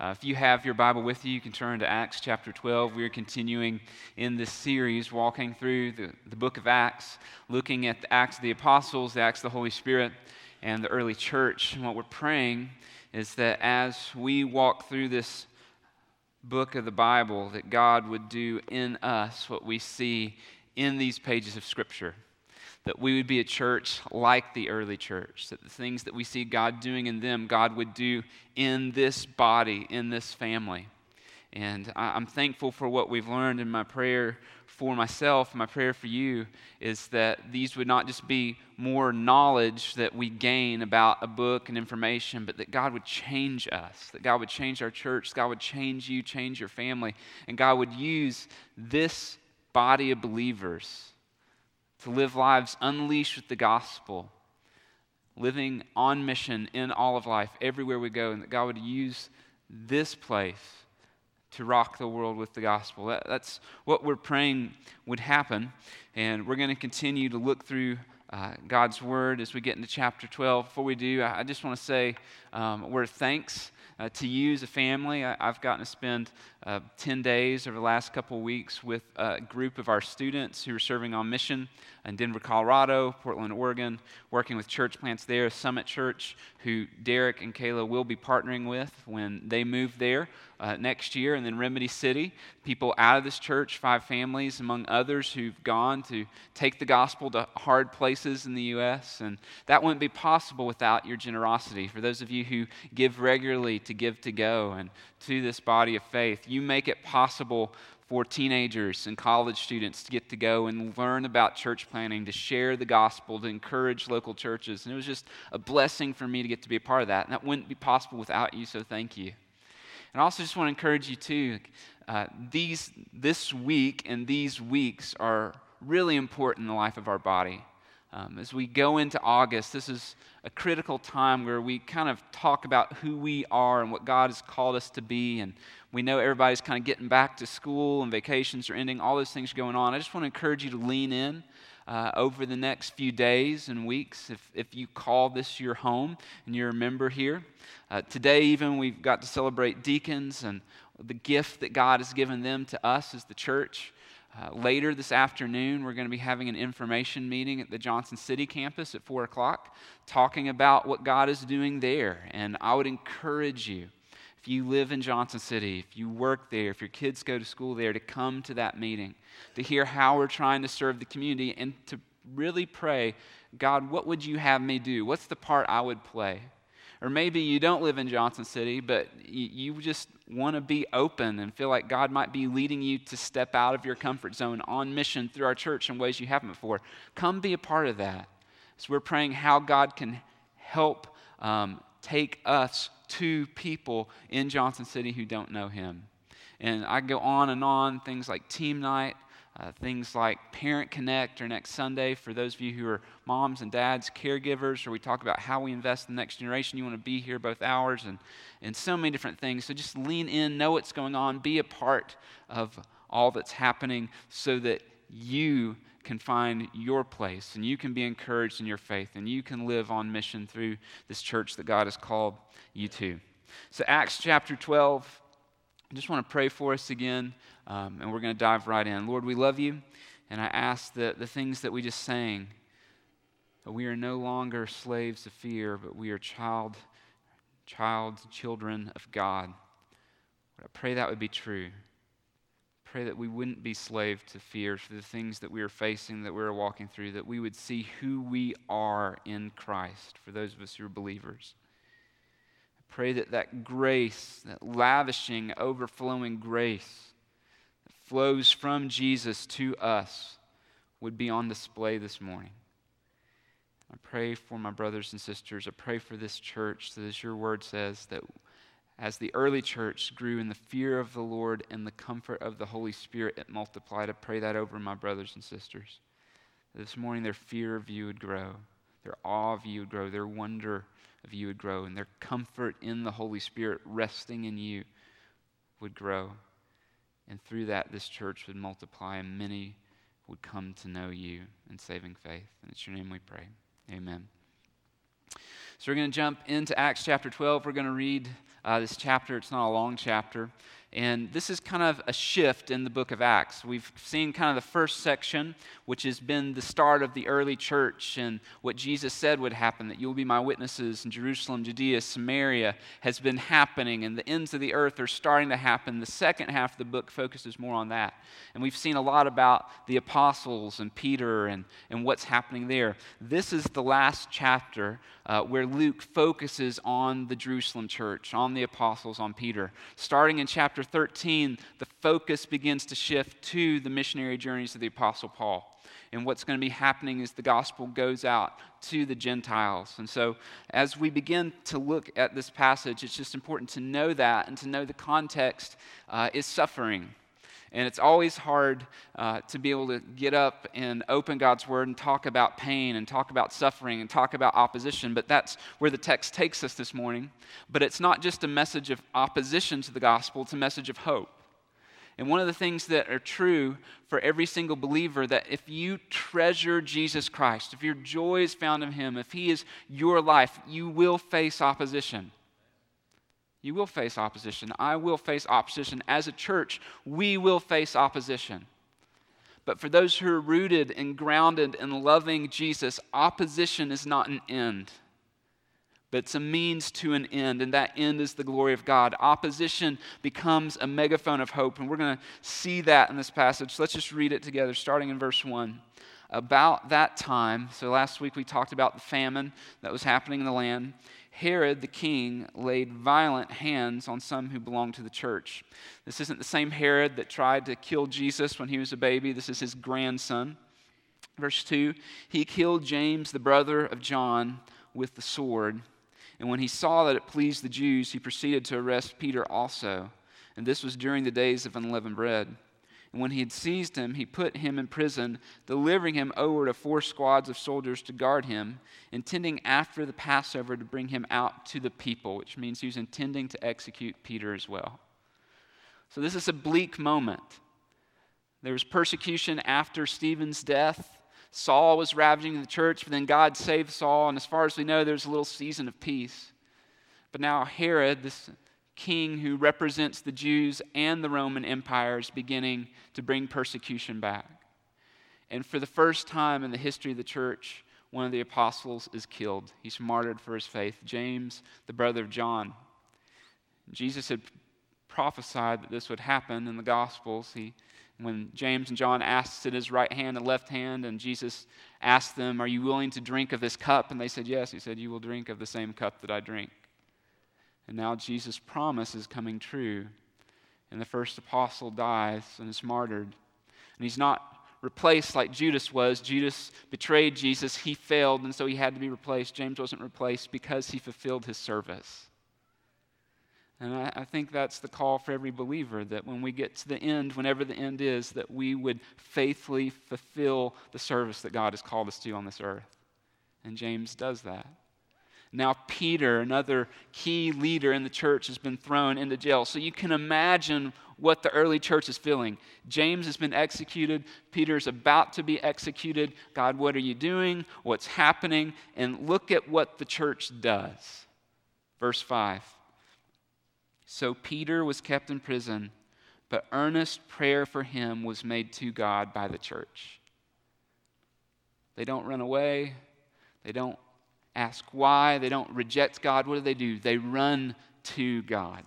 Uh, if you have your Bible with you, you can turn to Acts chapter 12. We are continuing in this series, walking through the, the book of Acts, looking at the Acts of the Apostles, the Acts of the Holy Spirit, and the early church. And what we're praying is that as we walk through this book of the Bible, that God would do in us what we see in these pages of Scripture that we would be a church like the early church, that the things that we see God doing in them, God would do in this body, in this family. And I'm thankful for what we've learned in my prayer for myself, my prayer for you is that these would not just be more knowledge that we gain about a book and information, but that God would change us, that God would change our church, God would change you, change your family, and God would use this body of believers to live lives unleashed with the gospel, living on mission in all of life, everywhere we go, and that God would use this place to rock the world with the gospel. That, that's what we're praying would happen. And we're going to continue to look through uh, God's word as we get into chapter 12. Before we do, I, I just want to say um, a word of thanks uh, to you as a family. I, have gotten to spend uh, 10 days over the last couple of weeks with a group of our students who are serving on mission in Denver, Colorado, Portland, Oregon, working with church plants there, Summit Church, who Derek and Kayla will be partnering with when they move there uh, next year, and then Remedy City, people out of this church, five families, among others who've gone to take the gospel to hard places in the U.S., and that wouldn't be possible without your generosity. For those of you who give regularly to Give to Go and to this body of faith, you make it possible for teenagers and college students to get to go and learn about church planting, to share the gospel, to encourage local churches. And it was just a blessing for me to get to be a part of that. And that wouldn't be possible without you, so thank you. And I also just want to encourage you, too. Uh, these, this week and these weeks are really important in the life of our body. Um, as we go into August, this is a critical time where we kind of talk about who we are and what God has called us to be. And we know everybody's kind of getting back to school and vacations are ending, all those things are going on. I just want to encourage you to lean in. Uh, over the next few days and weeks, if, if you call this your home and you're a member here. Uh, today, even, we've got to celebrate deacons and the gift that God has given them to us as the church. Uh, later this afternoon, we're going to be having an information meeting at the Johnson City campus at 4 o'clock, talking about what God is doing there. And I would encourage you, if you live in Johnson City, if you work there, if your kids go to school there, to come to that meeting, to hear how we're trying to serve the community, and to really pray God, what would you have me do? What's the part I would play? Or maybe you don't live in Johnson City, but you just want to be open and feel like God might be leading you to step out of your comfort zone on mission through our church in ways you haven't before. Come be a part of that. So we're praying how God can help um, take us to people in Johnson City who don't know Him. And I go on and on, things like team night, uh, things like Parent Connect or next Sunday for those of you who are moms and dads, caregivers, or we talk about how we invest in the next generation. You want to be here both hours and, and so many different things. So just lean in, know what's going on, be a part of all that's happening so that you can find your place and you can be encouraged in your faith and you can live on mission through this church that God has called you to. So, Acts chapter 12, I just want to pray for us again. Um, and we're going to dive right in. Lord, we love you, and I ask that the things that we just sang, that we are no longer slaves of fear, but we are child, child, children of God. I pray that would be true. Pray that we wouldn't be slaves to fear for the things that we are facing, that we are walking through, that we would see who we are in Christ for those of us who are believers I pray that that grace, that lavishing, overflowing grace, flows from Jesus to us would be on display this morning. I pray for my brothers and sisters. I pray for this church that, as your word says, that as the early church grew in the fear of the Lord and the comfort of the Holy Spirit, it multiplied. I pray that over my brothers and sisters. This morning, their fear of you would grow, their awe of you would grow, their wonder of you would grow, and their comfort in the Holy Spirit resting in you would grow. And through that, this church would multiply and many would come to know you in saving faith. And it's your name we pray. Amen. So we're going to jump into Acts chapter 12. We're going to read uh, this chapter. It's not a long chapter. And this is kind of a shift in the book of Acts. We've seen kind of the first section, which has been the start of the early church and what Jesus said would happen that you'll be my witnesses in Jerusalem, Judea, Samaria has been happening, and the ends of the earth are starting to happen. The second half of the book focuses more on that. And we've seen a lot about the apostles and Peter and, and what's happening there. This is the last chapter uh, where Luke focuses on the Jerusalem church, on the apostles, on Peter. Starting in chapter 13, the focus begins to shift to the missionary journeys of the apostle Paul. And what's going to be happening is the gospel goes out to the Gentiles. And so, as we begin to look at this passage, it's just important to know that and to know the context uh, is suffering. And it's always hard uh, to be able to get up and open God's Word and talk about pain and talk about suffering and talk about opposition, but that's where the text takes us this morning. But it's not just a message of opposition to the gospel, it's a message of hope. And one of the things that are true for every single believer that if you treasure Jesus Christ, if your joy is found in Him, if He is your life, you will face opposition. You will face opposition. I will face opposition. As a church, we will face opposition. But for those who are rooted and grounded in loving Jesus, opposition is not an end, but it's a means to an end, and that end is the glory of God. Opposition becomes a megaphone of hope, and we're going to see that in this passage. So let's just read it together, starting in verse 1 about that time, so last week we talked about the famine that was happening in the land. Herod the king laid violent hands on some who belonged to the church. This isn't the same Herod that tried to kill Jesus when he was a baby, this is his grandson. Verse 2 He killed James, the brother of John, with the sword. And when he saw that it pleased the Jews, he proceeded to arrest Peter also. And this was during the days of unleavened bread. And when he had seized him, he put him in prison, delivering him over to four squads of soldiers to guard him, intending after the Passover to bring him out to the people, which means he was intending to execute Peter as well. So this is a bleak moment. There was persecution after Stephen's death. Saul was ravaging the church, but then God saved Saul, and as far as we know, there's a little season of peace. But now Herod, this king who represents the Jews and the Roman Empire is beginning to bring persecution back. And for the first time in the history of the church, one of the apostles is killed. He's martyred for his faith, James, the brother of John. Jesus had prophesied that this would happen in the Gospels. He, when James and John asked at his right hand and left hand, and Jesus asked them, Are you willing to drink of this cup? And they said, Yes. He said, You will drink of the same cup that I drink. And now Jesus' promise is coming true. And the first apostle dies and is martyred. And he's not replaced like Judas was. Judas betrayed Jesus. He failed, and so he had to be replaced. James wasn't replaced because he fulfilled his service. And I, I, think that's the call for every believer that when we get to the end, whenever the end is, that we would faithfully fulfill the service that God has called us to on this earth. And James does that. Now, Peter, another key leader in the church, has been thrown into jail. So you can imagine what the early church is feeling. James has been executed. Peter's about to be executed. God, what are you doing? What's happening? And look at what the church does. Verse 5. So Peter was kept in prison, but earnest prayer for him was made to God by the church. They don't run away, they don't ask why, they don't reject God. What do they do? They run to God.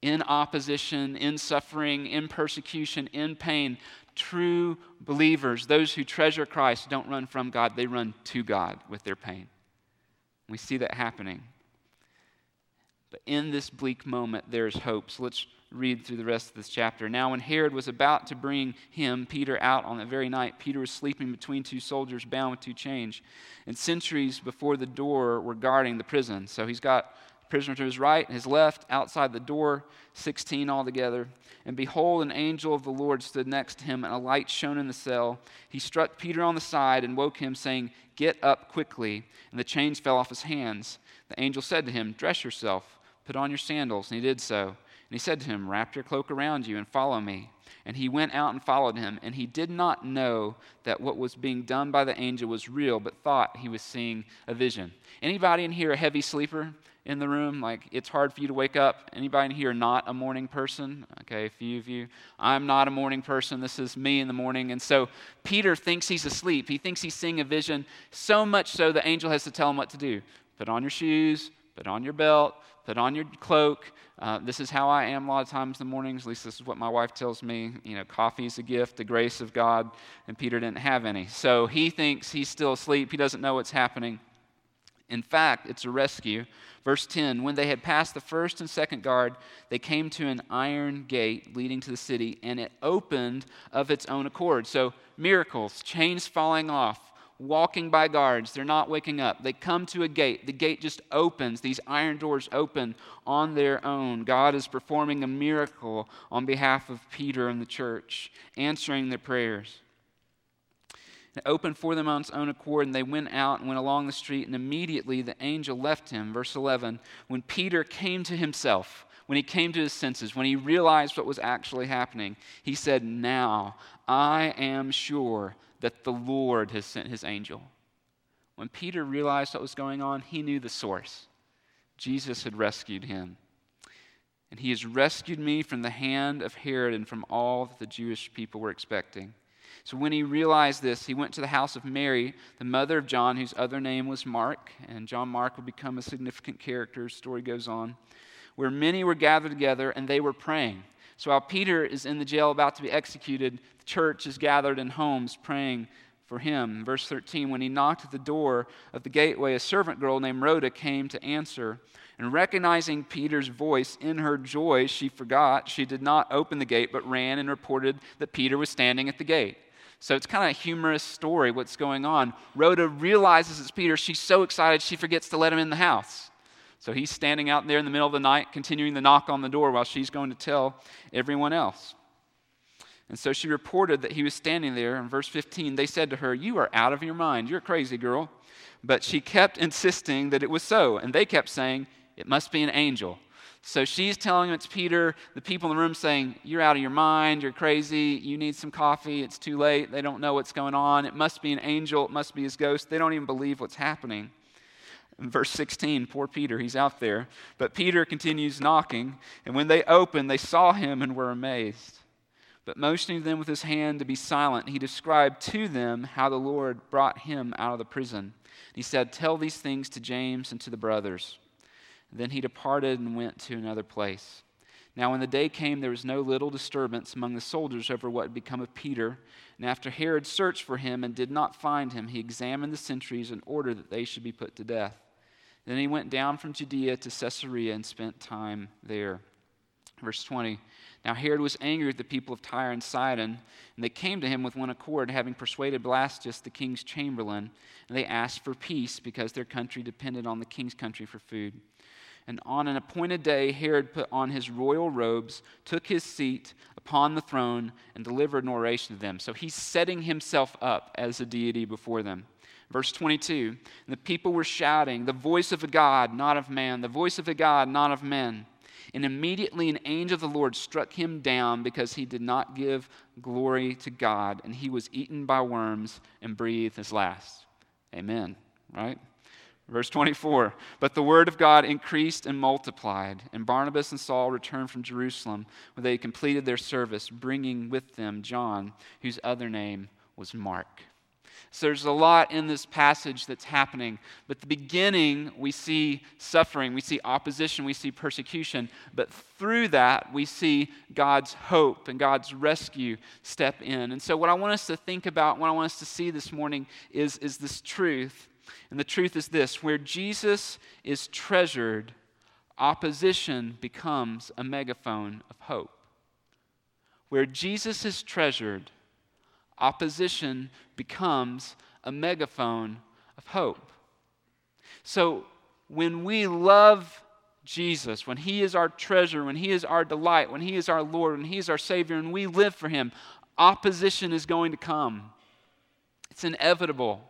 In opposition, in suffering, in persecution, in pain, true believers, those who treasure Christ, don't run from God, they run to God with their pain. We see that happening. But in this bleak moment, there's hope. So let's read through the rest of this chapter. Now, when Herod was about to bring him, Peter, out on that very night, Peter was sleeping between two soldiers bound with two chains. And sentries before the door were guarding the prison. So he's got prisoner to his right, and his left, outside the door, 16 altogether. And behold, an angel of the Lord stood next to him, and a light shone in the cell. He struck Peter on the side and woke him, saying, Get up quickly. And the chains fell off his hands. The angel said to him, Dress yourself Put on your sandals. And he did so. And he said to him, Wrap your cloak around you and follow me. And he went out and followed him. And he did not know that what was being done by the angel was real, but thought he was seeing a vision. Anybody in here a heavy sleeper in the room? Like it's hard for you to wake up? Anybody in here not a morning person? Okay, a few of you. I'm not a morning person. This is me in the morning. And so Peter thinks he's asleep. He thinks he's seeing a vision, so much so the angel has to tell him what to do. Put on your shoes, put on your belt, put on your cloak. Uh, this is how I am a lot of times in the mornings. At least this is what my wife tells me. You know, coffee is a gift, the grace of God, and Peter didn't have any. So he thinks he's still asleep. He doesn't know what's happening. In fact, it's a rescue. Verse 10 When they had passed the first and second guard, they came to an iron gate leading to the city, and it opened of its own accord. So, miracles, chains falling off, walking by guards. They're not waking up. They come to a gate. The gate just opens. These iron doors open on their own. God is performing a miracle on behalf of Peter and the church, answering their prayers. It opened for them on its own accord, and they went out and went along the street, and immediately the angel left him. Verse 11 When Peter came to himself, when he came to his senses, when he realized what was actually happening, he said, Now I am sure that the Lord has sent his angel. When Peter realized what was going on, he knew the source. Jesus had rescued him. And he has rescued me from the hand of Herod and from all that the Jewish people were expecting. So when he realized this, he went to the house of Mary, the mother of John, whose other name was Mark. And John Mark would become a significant character, story goes on, where many were gathered together and they were praying. So while Peter is in the jail about to be executed, the church is gathered in homes praying for him. Verse 13 When he knocked at the door of the gateway, a servant girl named Rhoda came to answer. And recognizing Peter's voice in her joy, she forgot. She did not open the gate, but ran and reported that Peter was standing at the gate. So it's kind of a humorous story what's going on. Rhoda realizes it's Peter. She's so excited she forgets to let him in the house. So he's standing out there in the middle of the night, continuing to knock on the door while she's going to tell everyone else. And so she reported that he was standing there. In verse 15, they said to her, You are out of your mind. You're a crazy girl. But she kept insisting that it was so. And they kept saying, It must be an angel. So she's telling him it's Peter. The people in the room saying, You're out of your mind. You're crazy. You need some coffee. It's too late. They don't know what's going on. It must be an angel. It must be his ghost. They don't even believe what's happening. In verse 16, poor Peter, he's out there. But Peter continues knocking, and when they opened, they saw him and were amazed. But motioning them with his hand to be silent, he described to them how the Lord brought him out of the prison. He said, Tell these things to James and to the brothers. Then he departed and went to another place. Now, when the day came, there was no little disturbance among the soldiers over what had become of Peter. And after Herod searched for him and did not find him, he examined the sentries and ordered that they should be put to death. Then he went down from Judea to Caesarea and spent time there. Verse 20 Now Herod was angry with the people of Tyre and Sidon, and they came to him with one accord, having persuaded Blastus, the king's chamberlain, and they asked for peace because their country depended on the king's country for food. And on an appointed day, Herod put on his royal robes, took his seat upon the throne, and delivered an oration to them. So he's setting himself up as a deity before them. Verse 22 And the people were shouting, The voice of a God, not of man, the voice of a God, not of men. And immediately an angel of the Lord struck him down because he did not give glory to God, and he was eaten by worms and breathed his last. Amen. Right? Verse 24 But the word of God increased and multiplied, and Barnabas and Saul returned from Jerusalem, where they completed their service, bringing with them John, whose other name was Mark. So there's a lot in this passage that's happening. But the beginning, we see suffering, we see opposition, we see persecution. But through that, we see God's hope and God's rescue step in. And so, what I want us to think about, what I want us to see this morning is, is this truth and the truth is this where Jesus is treasured, opposition becomes a megaphone of hope. Where Jesus is treasured, opposition becomes a megaphone of hope. So when we love Jesus, when He is our treasure, when He is our delight, when He is our Lord, when He is our Savior, and we live for Him, opposition is going to come. It's inevitable.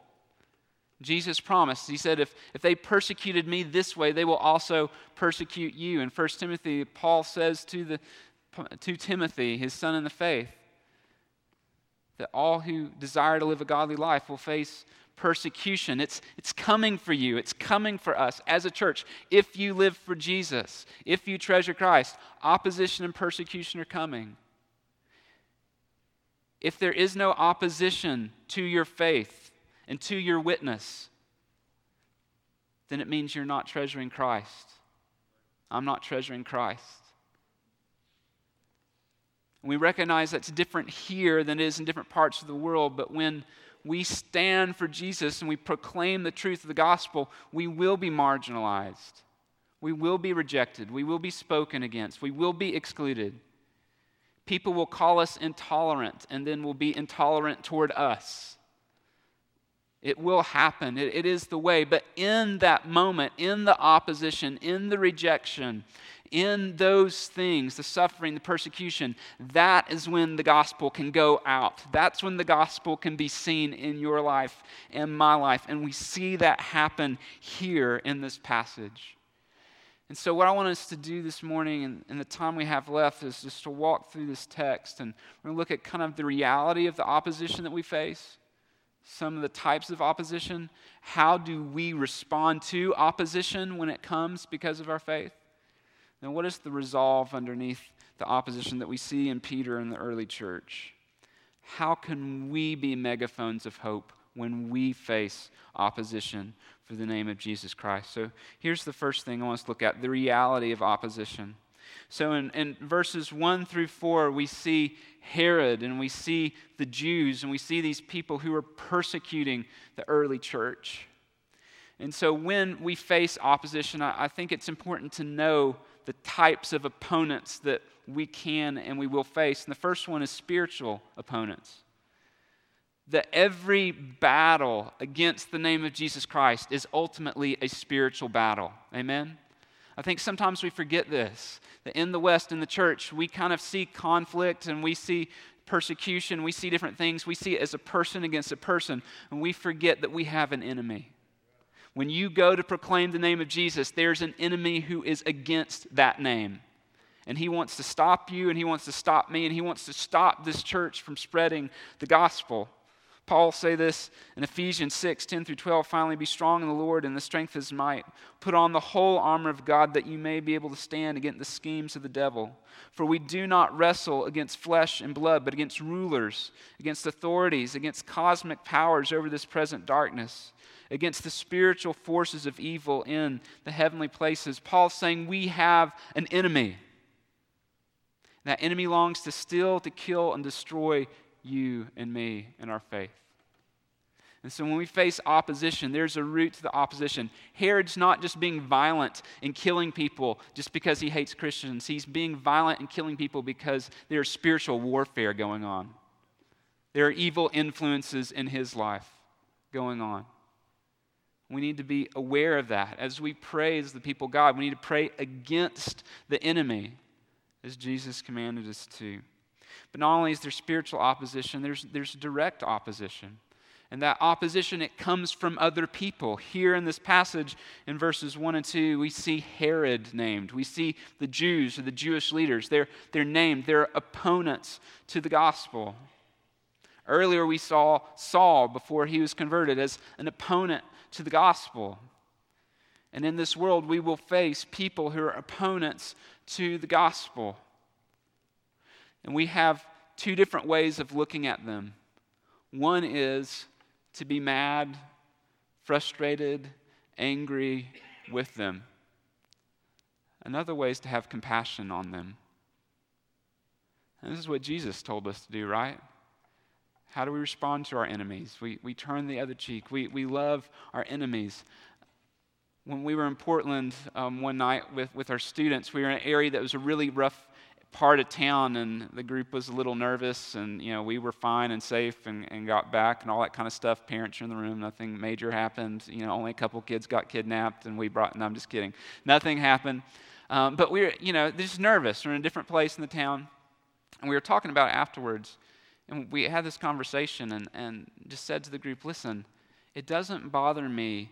Jesus promised, He said, if, if they persecuted me this way, they will also persecute you. In 1 Timothy, Paul says to, the, to Timothy, his son in the faith, that all who desire to live a godly life will face persecution. It's, it's coming for you, it's coming for us as a church. If you live for Jesus, if you treasure Christ, opposition and persecution are coming. If there is no opposition to your faith and to your witness, then it means you're not treasuring Christ. I'm not treasuring Christ. We recognize that's different here than it is in different parts of the world, but when we stand for Jesus and we proclaim the truth of the gospel, we will be marginalized. We will be rejected. We will be spoken against. We will be excluded. People will call us intolerant and then will be intolerant toward us. It will happen. It, it is the way. But in that moment, in the opposition, in the rejection, in those things, the suffering, the persecution, that is when the gospel can go out. That's when the gospel can be seen in your life and my life. And we see that happen here in this passage. And so, what I want us to do this morning and, and the time we have left is just to walk through this text and we're going to look at kind of the reality of the opposition that we face some of the types of opposition. How do we respond to opposition when it comes because of our faith? Then, what is the resolve underneath the opposition that we see in Peter and the early church? How can we be megaphones of hope when we face opposition for the name of Jesus Christ? So, here's the first thing I want us to look at the reality of opposition. So, in, in verses 1 through 4, we see Herod and we see the Jews and we see these people who are persecuting the early church. And so, when we face opposition, I, I think it's important to know the types of opponents that we can and we will face. And the first one is spiritual opponents. That every battle against the name of Jesus Christ is ultimately a spiritual battle. Amen? I think sometimes we forget this. That in the West, in the church, we kind of see conflict and we see persecution, we see different things. We see it as a person against a person, and we forget that we have an enemy. When you go to proclaim the name of Jesus, there's an enemy who is against that name. And he wants to stop you, and he wants to stop me, and he wants to stop this church from spreading the gospel. Paul say this in Ephesians 6, 10 through 12. Finally, be strong in the Lord and the strength of his might. Put on the whole armor of God that you may be able to stand against the schemes of the devil. For we do not wrestle against flesh and blood, but against rulers, against authorities, against cosmic powers over this present darkness against the spiritual forces of evil in the heavenly places. Paul's saying we have an enemy. That enemy longs to steal, to kill, and destroy you and me in our faith. And so when we face opposition, there's a root to the opposition. Herod's not just being violent and killing people just because he hates Christians. He's being violent and killing people because there's spiritual warfare going on. There are evil influences in his life going on. We need to be aware of that. As we praise the people God, we need to pray against the enemy as Jesus commanded us to. But not only is there spiritual opposition, there's, there's direct opposition. And that opposition, it comes from other people. Here in this passage, in verses 1 and 2, we see Herod named. We see the Jews or the Jewish leaders. They're, they're named, they're opponents to the gospel. Earlier, we saw Saul before he was converted as an opponent to the gospel. And in this world, we will face people who are opponents to the gospel. And we have two different ways of looking at them. One is to be mad, frustrated, angry with them. Another way is to have compassion on them. And this is what Jesus told us to do, right? How do we respond to our enemies? We, we turn the other cheek. We, we love our enemies. When we were in Portland um, one night with, with our students, we were in an area that was a really rough part of town, and the group was a little nervous, and you know we were fine and safe and, and got back and all that kind of stuff. Parents are in the room. Nothing major happened. You know, only a couple kids got kidnapped, and we brought. No, I'm just kidding. Nothing happened. Um, but we were, you know, just nervous. We're in a different place in the town, and we were talking about afterwards. And we had this conversation and, and just said to the group listen, It doesn't bother me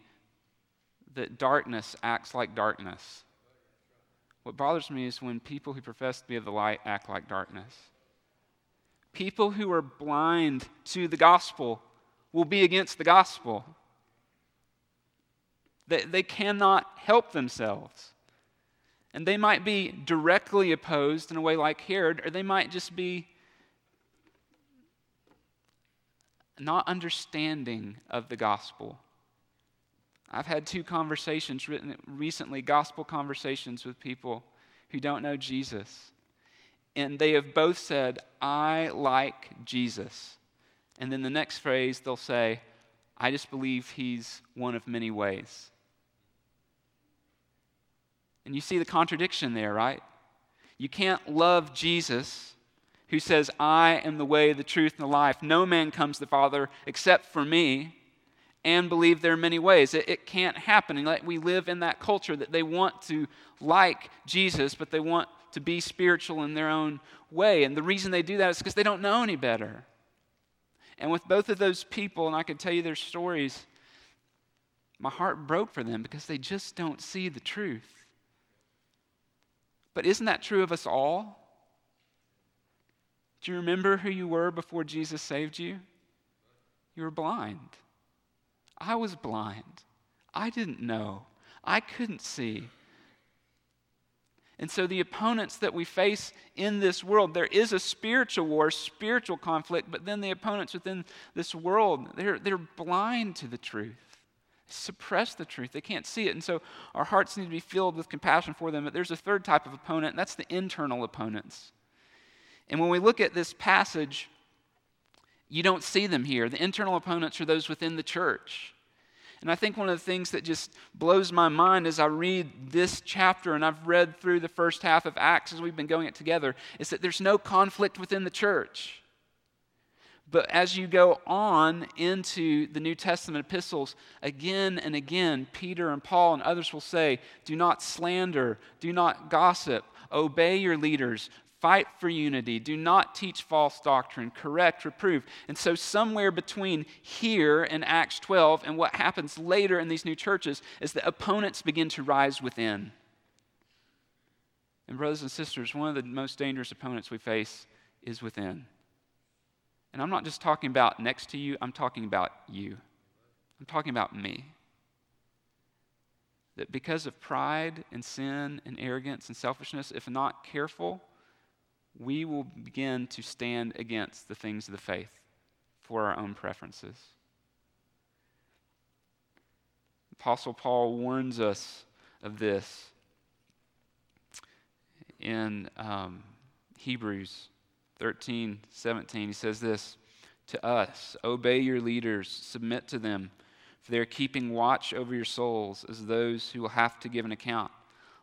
that darkness acts like darkness. What bothers me is when people who profess to be of the light act like darkness. People who are blind to the gospel will be against the gospel. They, they cannot help themselves. And they might be directly opposed in a way like Herod, or they might just be not understanding of the gospel. I've had two conversations written recently, gospel conversations with people who don't know Jesus. And they have both said, I like Jesus. And then the next phrase, they'll say, I just believe he's one of many ways. And you see the contradiction there, right? You can't love Jesus who says, I am the way, the truth, and the life. No man comes to the Father except for me, and believe there are many ways. It, it can't happen. And like we live in that culture that they want to like Jesus, but they want to be spiritual in their own way. And the reason they do that is because they don't know any better. And with both of those people, and I could tell you their stories, my heart broke for them because they just don't see the truth. But isn't that true of us all? Do you remember who you were before Jesus saved you? You were blind. I was blind. I didn't know. I couldn't see. And so, the opponents that we face in this world, there is a spiritual war, spiritual conflict, but then the opponents within this world, they're, they're blind to the truth. Suppress the truth. They can't see it. And so, our hearts need to be filled with compassion for them. But there's a third type of opponent, and that's the internal opponents. And when we look at this passage, you don't see them here. The internal opponents are those within the church. And I think one of the things that just blows my mind as I read this chapter, and I've read through the first half of Acts as we've been going it together, is that there's no conflict within the church. But as you go on into the New Testament epistles, again and again, Peter and Paul and others will say, Do not slander, do not gossip, obey your leaders, Fight for unity. Do not teach false doctrine. Correct, reprove. And so, somewhere between here in Acts 12 and what happens later in these new churches is that opponents begin to rise within. And, brothers and sisters, one of the most dangerous opponents we face is within. And I'm not just talking about next to you, I'm talking about you. I'm talking about me. That because of pride and sin and arrogance and selfishness, if not careful, we will begin to stand against the things of the faith for our own preferences. Apostle Paul warns us of this in um, Hebrews 13 17. He says this to us Obey your leaders, submit to them, for they are keeping watch over your souls as those who will have to give an account.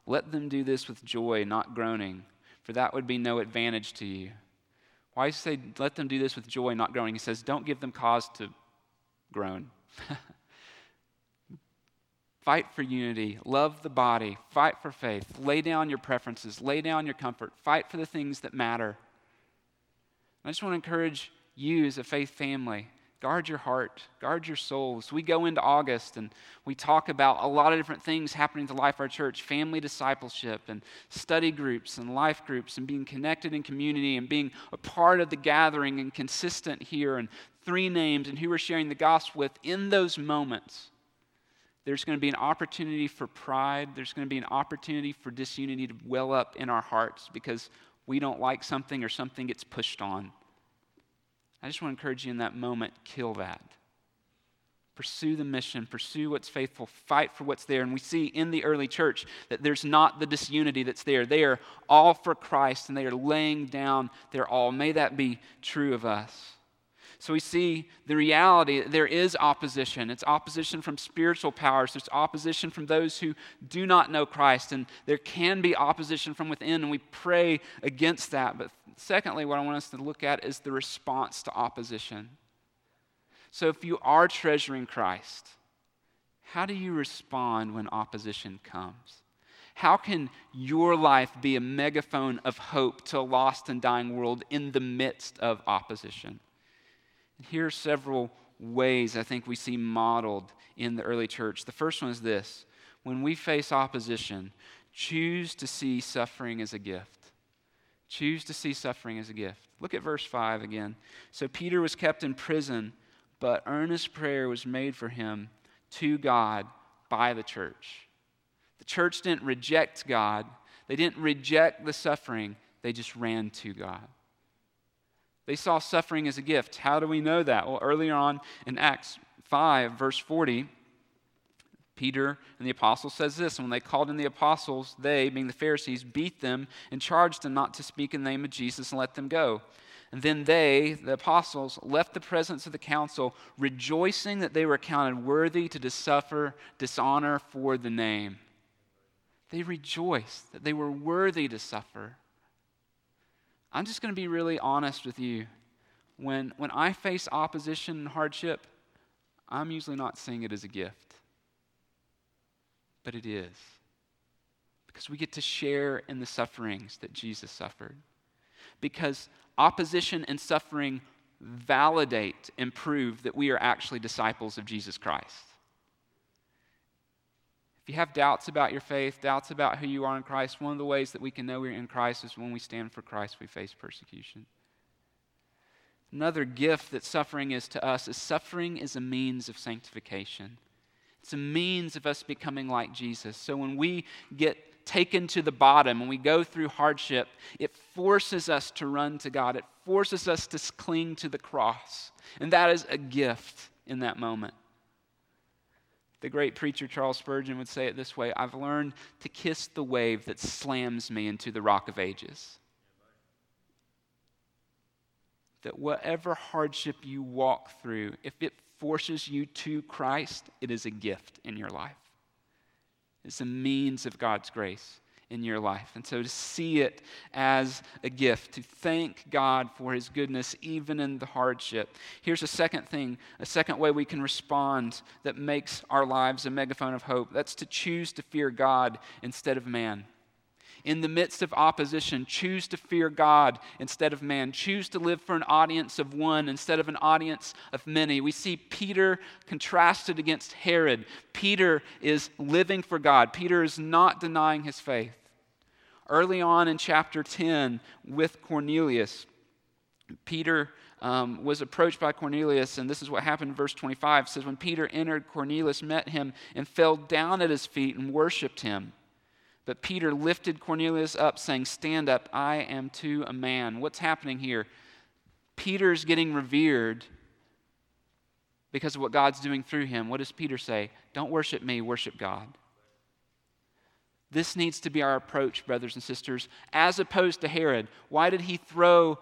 Let them do this with joy, not groaning for that would be no advantage to you. Why say, let them do this with joy, not groaning? He says, don't give them cause to groan. fight for unity, love the body, fight for faith, lay down your preferences, lay down your comfort, fight for the things that matter. I just want to encourage you as a faith family Guard your heart, guard your souls. We go into August and we talk about a lot of different things happening to life our church family discipleship and study groups and life groups and being connected in community and being a part of the gathering and consistent here and three names and who we're sharing the gospel with. In those moments, there's going to be an opportunity for pride, there's going to be an opportunity for disunity to well up in our hearts because we don't like something or something gets pushed on. I just want to encourage you in that moment kill that. Pursue the mission, pursue what's faithful, fight for what's there. And we see in the early church that there's not the disunity that's there. They are all for Christ and they are laying down their all. May that be true of us. So we see the reality there is opposition. It's opposition from spiritual powers, there's opposition from those who do not know Christ, and there can be opposition from within, and we pray against that. But secondly, what I want us to look at is the response to opposition. So if you are treasuring Christ, how do you respond when opposition comes? How can your life be a megaphone of hope to a lost and dying world in the midst of opposition? Here are several ways I think we see modeled in the early church. The first one is this when we face opposition, choose to see suffering as a gift. Choose to see suffering as a gift. Look at verse 5 again. So Peter was kept in prison, but earnest prayer was made for him to God by the church. The church didn't reject God, they didn't reject the suffering, they just ran to God. They saw suffering as a gift. How do we know that? Well, earlier on in Acts 5, verse 40, Peter and the apostles says this, and when they called in the apostles, they, being the Pharisees, beat them and charged them not to speak in the name of Jesus and let them go. And then they, the apostles, left the presence of the council, rejoicing that they were counted worthy to suffer dishonor for the name. They rejoiced that they were worthy to suffer. I'm just going to be really honest with you. When, when I face opposition and hardship, I'm usually not seeing it as a gift. But it is. Because we get to share in the sufferings that Jesus suffered. Because opposition and suffering validate and prove that we are actually disciples of Jesus Christ. If you have doubts about your faith, doubts about who you are in Christ, one of the ways that we can know we're in Christ is when we stand for Christ, we face persecution. Another gift that suffering is to us is suffering is a means of sanctification. It's a means of us becoming like Jesus. So when we get taken to the bottom, when we go through hardship, it forces us to run to God. It forces us to cling to the cross. And that is a gift in that moment. The great preacher Charles Spurgeon would say it this way I've learned to kiss the wave that slams me into the rock of ages. That whatever hardship you walk through, if it forces you to Christ, it is a gift in your life. It's a means of God's grace in your life. And so to see it as a gift, to thank God for his goodness even in the hardship. Here's a second thing, a second way we can respond that makes our lives a megaphone of hope. That's to choose to fear God instead of man in the midst of opposition, choose to fear God instead of man. Choose to live for an audience of one instead of an audience of many. We see Peter contrasted against Herod. Peter is living for God, Peter is not denying his faith. Early on in chapter 10 with Cornelius, Peter um, was approached by Cornelius, and this is what happened in verse 25. It says, When Peter entered, Cornelius met him and fell down at his feet and worshiped him. But Peter lifted Cornelius up, saying, Stand up, I am to a man. What's happening here? Peter's getting revered because of what God's doing through him. What does Peter say? Don't worship me, worship God. This needs to be our approach, brothers and sisters, as opposed to Herod. Why did he throw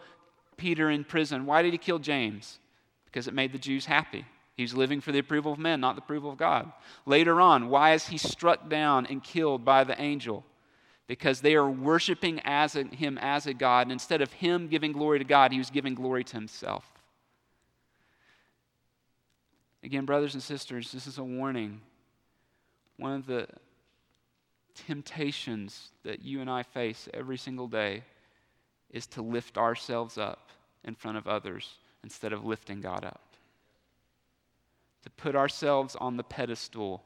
Peter in prison? Why did he kill James? Because it made the Jews happy. He's living for the approval of men, not the approval of God. Later on, why is he struck down and killed by the angel? Because they are worshiping as a, him as a God. And instead of him giving glory to God, he was giving glory to himself. Again, brothers and sisters, this is a warning. One of the temptations that you and I face every single day is to lift ourselves up in front of others instead of lifting God up to put ourselves on the pedestal,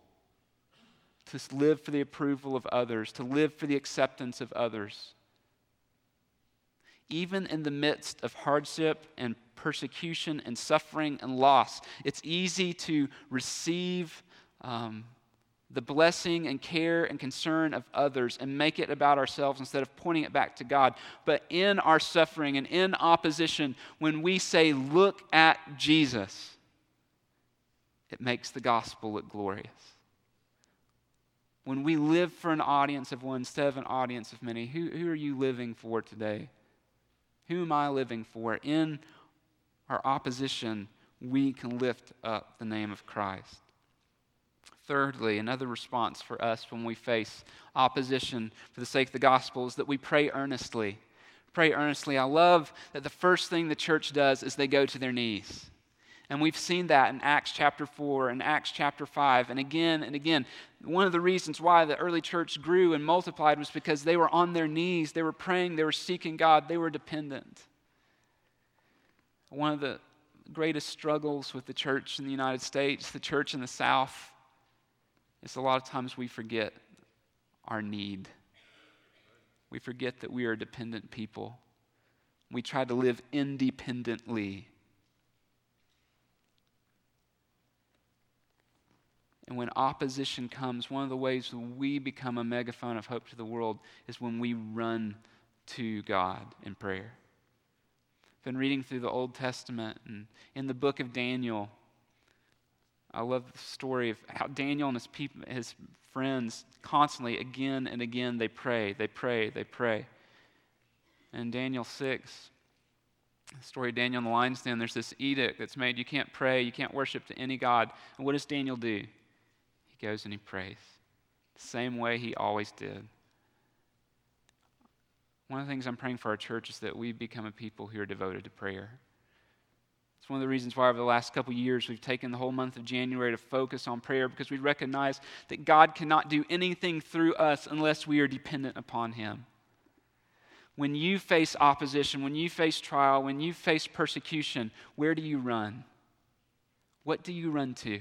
to live for the approval of others, to live for the acceptance of others. Even in the midst of hardship and persecution and suffering and loss, it's easy to receive um, the blessing and care and concern of others and make it about ourselves instead of pointing it back to God. But in our suffering and in opposition, when we say, Look at Jesus, it makes the gospel look glorious. When we live for an audience of one instead of an audience of many, who, who are you living for today? Who am I living for? In our opposition, we can lift up the name of Christ. Thirdly, another response for us when we face opposition for the sake of the gospel is that we pray earnestly. Pray earnestly. I love that the first thing the church does is they go to their knees. And we've seen that in Acts chapter 4 and Acts chapter 5 and again and again. One of the reasons why the early church grew and multiplied was because they were on their knees, they were praying, they were seeking God, they were dependent. One of the greatest struggles with the church in the United States, the church in the South, is a lot of times we forget our need. We forget that we are dependent people. We try to live independently. And when opposition comes, one of the ways we become a megaphone of hope to the world is when we run to God in prayer. I've been reading through the Old Testament and in the book of Daniel. I love the story of how Daniel and his his friends, constantly, again and again, they pray, they pray, they pray. In Daniel 6, the story of Daniel in the lion's den, there's this edict that's made you can't pray, you can't worship to any God. And what does Daniel do? Goes and he prays. The same way he always did. One of the things I'm praying for our church is that we become a people who are devoted to prayer. It's one of the reasons why, over the last couple years, we've taken the whole month of January to focus on prayer because we recognize that God cannot do anything through us unless we are dependent upon Him. When you face opposition, when you face trial, when you face persecution, where do you run? What do you run to?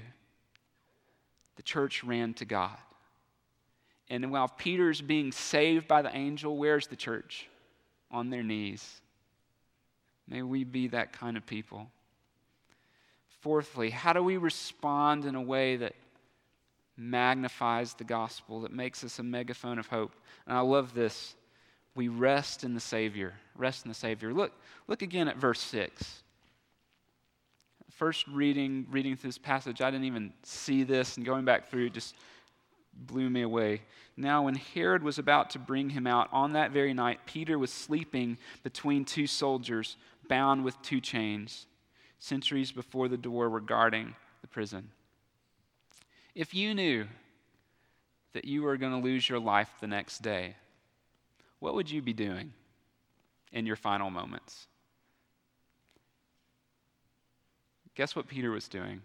The church ran to God. And while Peter's being saved by the angel, where's the church? On their knees. May we be that kind of people. Fourthly, how do we respond in a way that magnifies the gospel, that makes us a megaphone of hope? And I love this. We rest in the Savior. Rest in the Savior. Look, look again at verse 6. First reading, reading through this passage, I didn't even see this, and going back through just blew me away. Now, when Herod was about to bring him out on that very night, Peter was sleeping between two soldiers, bound with two chains. Sentries before the door were guarding the prison. If you knew that you were going to lose your life the next day, what would you be doing in your final moments? Guess what Peter was doing?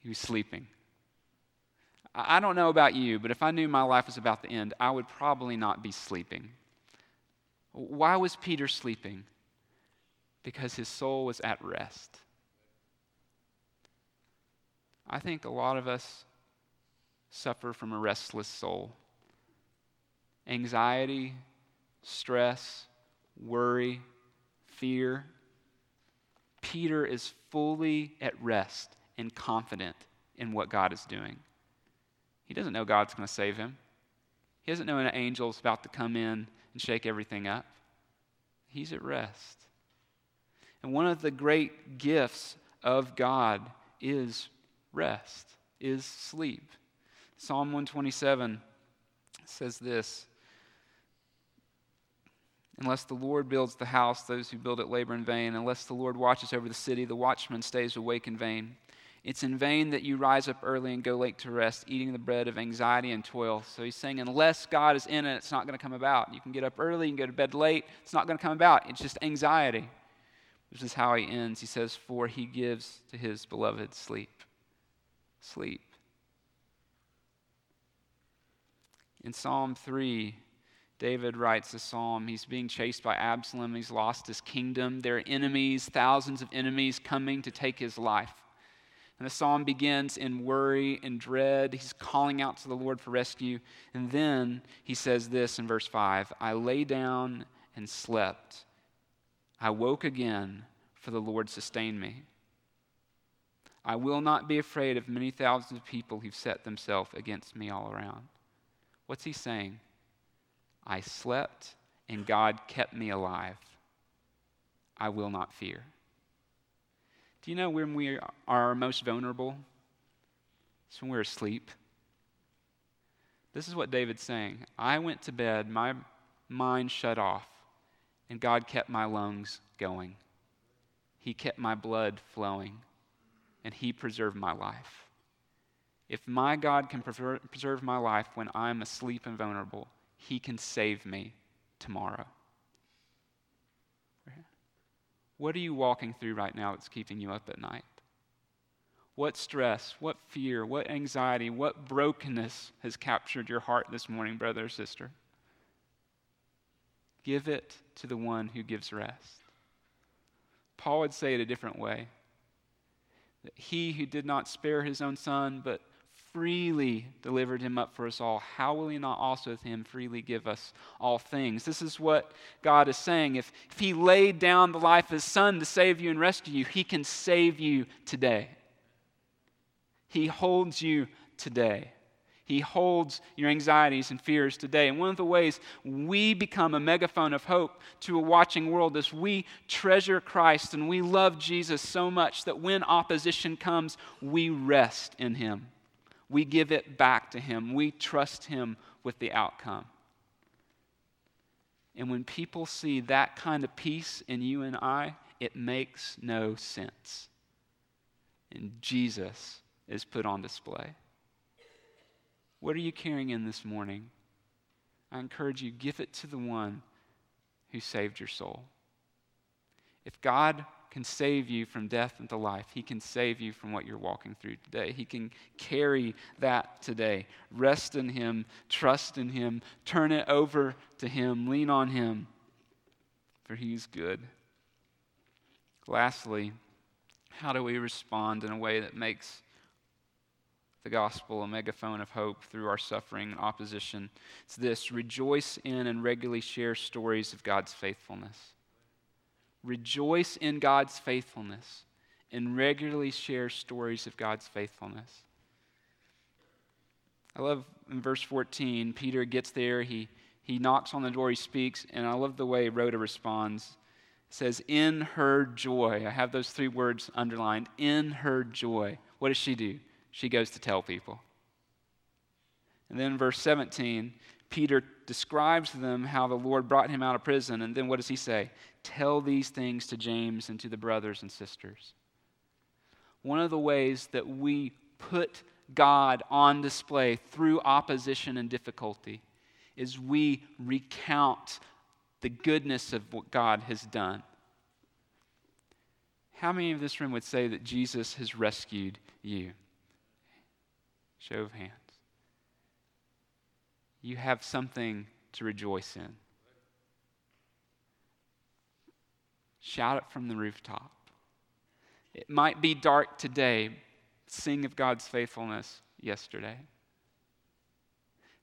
He was sleeping. I don't know about you, but if I knew my life was about to end, I would probably not be sleeping. Why was Peter sleeping? Because his soul was at rest. I think a lot of us suffer from a restless soul. Anxiety, stress, worry, fear. Peter is fully at rest and confident in what God is doing. He doesn't know God's going to save him. He doesn't know an angel's about to come in and shake everything up. He's at rest. And one of the great gifts of God is rest, is sleep. Psalm 127 says this Unless the Lord builds the house, those who build it labor in vain. Unless the Lord watches over the city, the watchman stays awake in vain. It's in vain that you rise up early and go late to rest, eating the bread of anxiety and toil. So he's saying, unless God is in it, it's not going to come about. You can get up early, you can go to bed late, it's not going to come about. It's just anxiety. This is how he ends. He says, For he gives to his beloved sleep. Sleep. In Psalm 3, David writes a psalm. He's being chased by Absalom. He's lost his kingdom. There are enemies, thousands of enemies coming to take his life. And the psalm begins in worry and dread. He's calling out to the Lord for rescue. And then he says this in verse 5 I lay down and slept. I woke again, for the Lord sustained me. I will not be afraid of many thousands of people who've set themselves against me all around. What's he saying? I slept and God kept me alive. I will not fear. Do you know when we are most vulnerable? It's when we're asleep. This is what David's saying. I went to bed, my mind shut off, and God kept my lungs going. He kept my blood flowing, and He preserved my life. If my God can preserve my life when I'm asleep and vulnerable, He can save me tomorrow. What are you walking through right now that's keeping you up at night? What stress, what fear, what anxiety, what brokenness has captured your heart this morning, brother or sister? Give it to the one who gives rest. Paul would say it a different way that he who did not spare his own son, but freely delivered him up for us all, how will he not also with him freely give us all things? This is what God is saying. If, if he laid down the life of his son to save you and rescue you, he can save you today. He holds you today. He holds your anxieties and fears today. And one of the ways we become a megaphone of hope to a watching world is we treasure Christ and we love Jesus so much that when opposition comes, we rest in Him. We give it back to Him. We trust Him with the outcome. And when people see that kind of peace in you and I, it makes no sense. And Jesus is put on display. What are you carrying in this morning? I encourage you, give it to the one who saved your soul. If God can save you from death into life, He can save you from what you're walking through today. He can carry that today. Rest in Him, trust in Him, turn it over to Him, lean on Him, for He's good. Lastly, how do we respond in a way that makes the gospel, a megaphone of hope through our suffering and opposition. It's this rejoice in and regularly share stories of God's faithfulness. Rejoice in God's faithfulness and regularly share stories of God's faithfulness. I love in verse 14, Peter gets there, he, he knocks on the door, he speaks, and I love the way Rhoda responds. It says, In her joy. I have those three words underlined. In her joy. What does she do? she goes to tell people. And then verse 17, Peter describes to them how the Lord brought him out of prison. And then what does he say? Tell these things to James and to the brothers and sisters. One of the ways that we put God on display through opposition and difficulty is we recount the goodness of what God has done. How many of this room would say that Jesus has rescued you? Show of hands. You have something to rejoice in. Shout it from the rooftop. It might be dark today. Sing of God's faithfulness yesterday.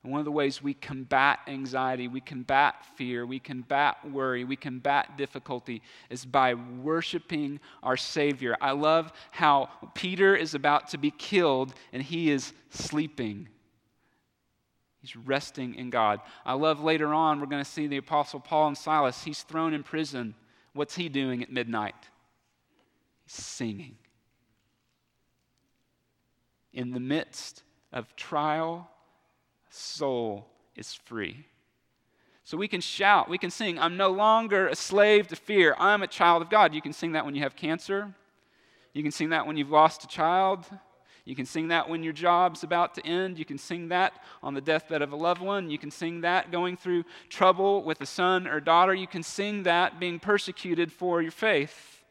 And one of the ways we combat anxiety, we combat fear, we combat worry, we combat difficulty is by worshiping our Savior. I love how Peter is about to be killed and he is sleeping. He's resting in God. I love later on, we're going to see the Apostle Paul and Silas. He's thrown in prison. What's he doing at midnight? He's singing. In the midst of trial soul is free. So we can shout, we can sing, I'm no longer a slave to fear. I'm a child of God. You can sing that when you have cancer. You can sing that when you've lost a child. You can sing that when your job's about to end. You can sing that on the deathbed of a loved one. You can sing that going through trouble with a son or daughter. You can sing that being persecuted for your faith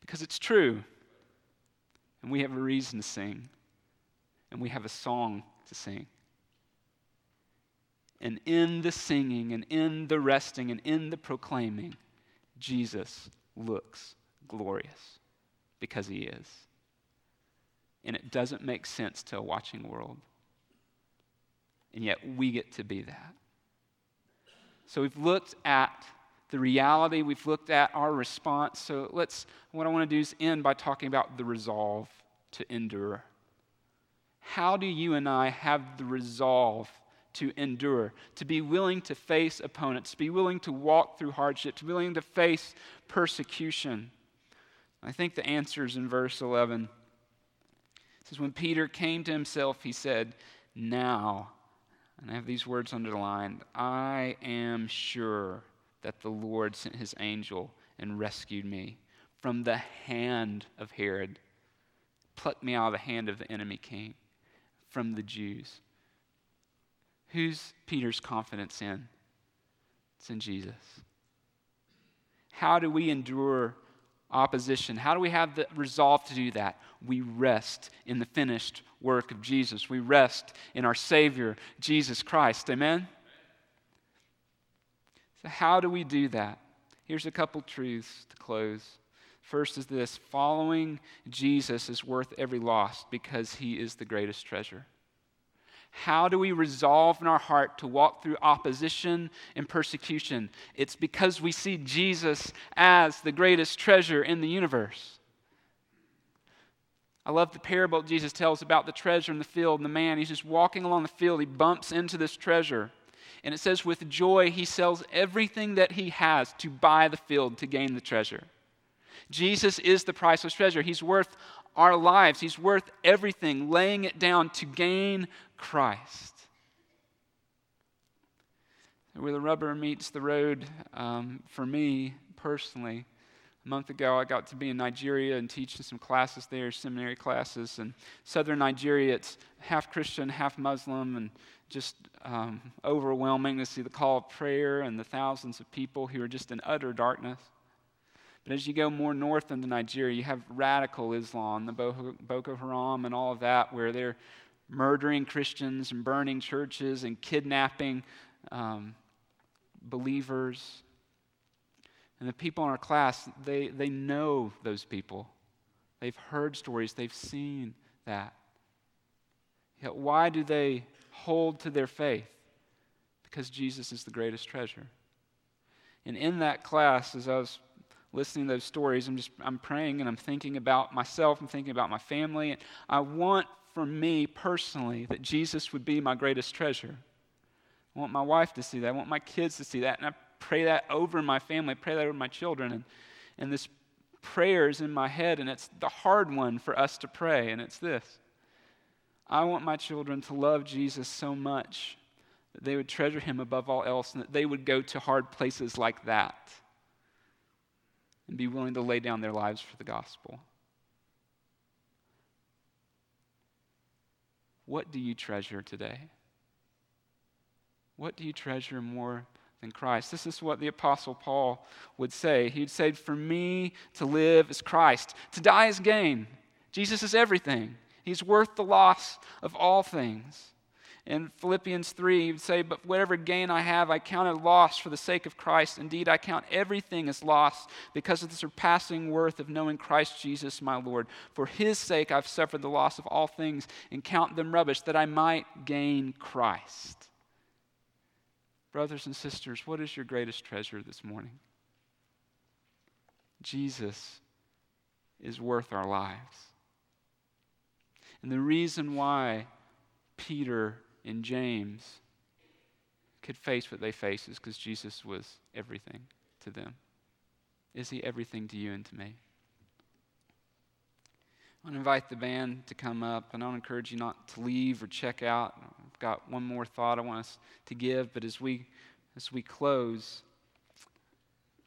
because it's true. And we have a reason to sing, and we have a song to sing. And in the singing and in the resting and in the proclaiming, Jesus looks glorious because he is. And it doesn't make sense to a watching world. And yet we get to be that. So we've looked at the reality, we've looked at our response. So let's, what I want to do is end by talking about the resolve to endure. How do you and I have the resolve to endure, to be willing to face opponents, to be willing to walk through hardship, to be willing to face persecution? I think the answer is in verse 11. It says, When Peter came to himself, he said, Now, and I have these words underlined, I am sure that the Lord sent his angel and rescued me from the hand of Herod, plucked me out of the hand of the enemy king, from the Jews. Who's Peter's confidence in? It's in Jesus. How do we endure opposition? How do we have the resolve to do that? We rest in the finished work of Jesus. We rest in our Savior, Jesus Christ. Amen? So, how do we do that? Here's a couple truths to close. First is this following Jesus is worth every loss because he is the greatest treasure. How do we resolve in our heart to walk through opposition and persecution? It's because we see Jesus as the greatest treasure in the universe. I love the parable Jesus tells about the treasure in the field and the man. He's just walking along the field. He bumps into this treasure. And it says, with joy, he sells everything that he has to buy the field to gain the treasure. Jesus is the priceless treasure. He's worth our lives, He's worth everything, laying it down to gain Christ. Where the rubber meets the road, um, for me personally, a month ago, I got to be in Nigeria and teaching some classes there, seminary classes. And southern Nigeria, it's half Christian, half Muslim, and just um, overwhelming to see the call of prayer and the thousands of people who are just in utter darkness. But as you go more north into Nigeria, you have radical Islam, the Boko Haram, and all of that, where they're murdering Christians and burning churches and kidnapping um, believers. And the people in our class, they, they know those people. They've heard stories, they've seen that. Yet, why do they hold to their faith? Because Jesus is the greatest treasure. And in that class, as I was listening to those stories, I'm just I'm praying and I'm thinking about myself, I'm thinking about my family. And I want for me personally that Jesus would be my greatest treasure. I want my wife to see that. I want my kids to see that. And I pray that over my family, I pray that over my children. And, and this prayer is in my head, and it's the hard one for us to pray, and it's this I want my children to love Jesus so much that they would treasure him above all else, and that they would go to hard places like that and be willing to lay down their lives for the gospel. What do you treasure today? What do you treasure more than Christ? This is what the Apostle Paul would say. He'd say, For me to live is Christ, to die is gain. Jesus is everything, He's worth the loss of all things. In Philippians 3, he would say, But whatever gain I have, I count it loss for the sake of Christ. Indeed, I count everything as loss because of the surpassing worth of knowing Christ Jesus my Lord. For his sake, I've suffered the loss of all things and count them rubbish, that I might gain Christ. Brothers and sisters, what is your greatest treasure this morning? Jesus is worth our lives. And the reason why Peter and James could face what they face is because Jesus was everything to them. Is he everything to you and to me? I want to invite the band to come up, and I want to encourage you not to leave or check out. I've got one more thought I want us to give, but as we as we close,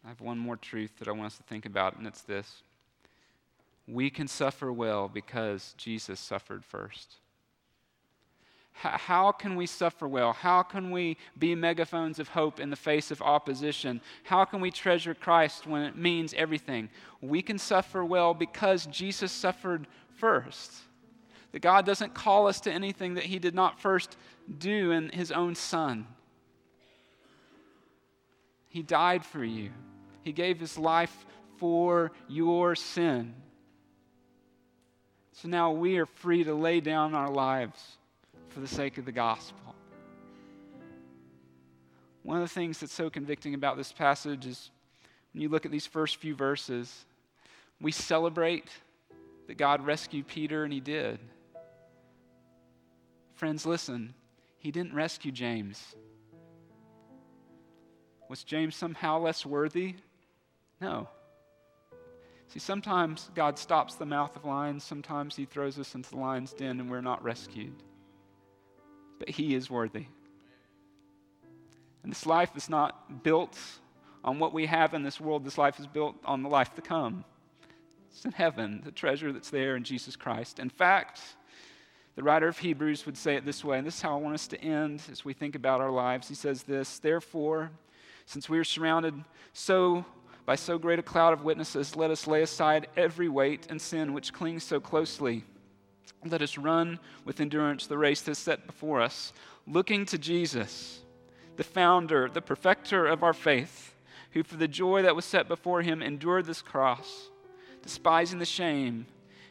I have one more truth that I want us to think about, and it's this. We can suffer well because Jesus suffered first how can we suffer well? How can we be megaphones of hope in the face of opposition? How can we treasure Christ when it means everything? We can suffer well because Jesus suffered first. That God doesn't call us to anything that He did not first do in His own Son. He died for you, He gave His life for your sin. So now we are free to lay down our lives for the sake of the gospel. One of the things that's so convicting about this passage is when you look at these first few verses, we celebrate that God rescued Peter, and he did. Friends, listen, he didn't rescue James. Was James somehow less worthy? No. See, sometimes God stops the mouth of lions, sometimes he throws us into the lion's den and we're not rescued but He is worthy. And this life is not built on what we have in this world, this life is built on the life to come. It's in heaven, the treasure that's there in Jesus Christ. In fact, the writer of Hebrews would say it this way, and this is how I want us to end as we think about our lives. He says this Therefore, since we are surrounded so by so great a cloud of witnesses, let us lay aside every weight and sin which clings so closely let us run with endurance the race that's set before us, looking to Jesus, the founder, the perfecter of our faith, who for the joy that was set before him endured this cross, despising the shame,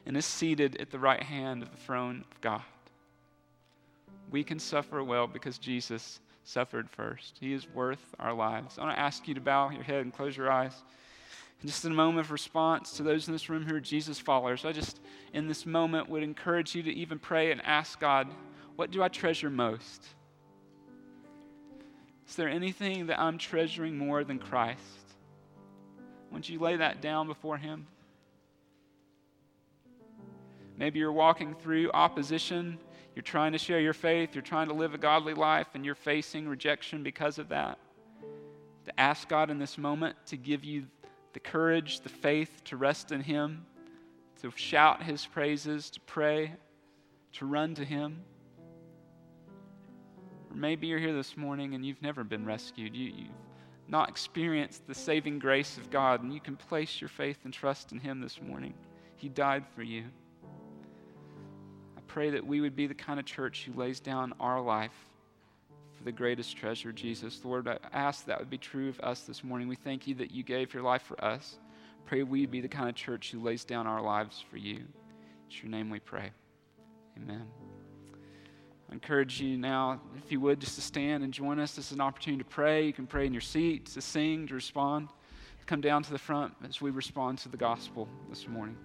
and is seated at the right hand of the throne of God. We can suffer well because Jesus suffered first. He is worth our lives. I want to ask you to bow your head and close your eyes. Just in a moment of response to those in this room who are Jesus followers, I just, in this moment, would encourage you to even pray and ask God, what do I treasure most? Is there anything that I'm treasuring more than Christ? Won't you lay that down before Him? Maybe you're walking through opposition. You're trying to share your faith. You're trying to live a godly life, and you're facing rejection because of that. To ask God in this moment to give you the courage, the faith to rest in Him, to shout His praises, to pray, to run to Him. Or maybe you're here this morning and you've never been rescued. You, you've not experienced the saving grace of God, and you can place your faith and trust in Him this morning. He died for you I pray that we would be the kind of church who lays down our life the greatest treasure, Jesus. Lord, I ask that would be true of us this morning. We thank you that you gave your life for us. Pray we'd be the kind of church who lays down our lives for you. It's your name we pray. Amen. I encourage you now, if you would, just to stand and join us. This is an opportunity to pray. You can pray in your seat, to sing, to respond. Come down to the front as we respond to the gospel this morning.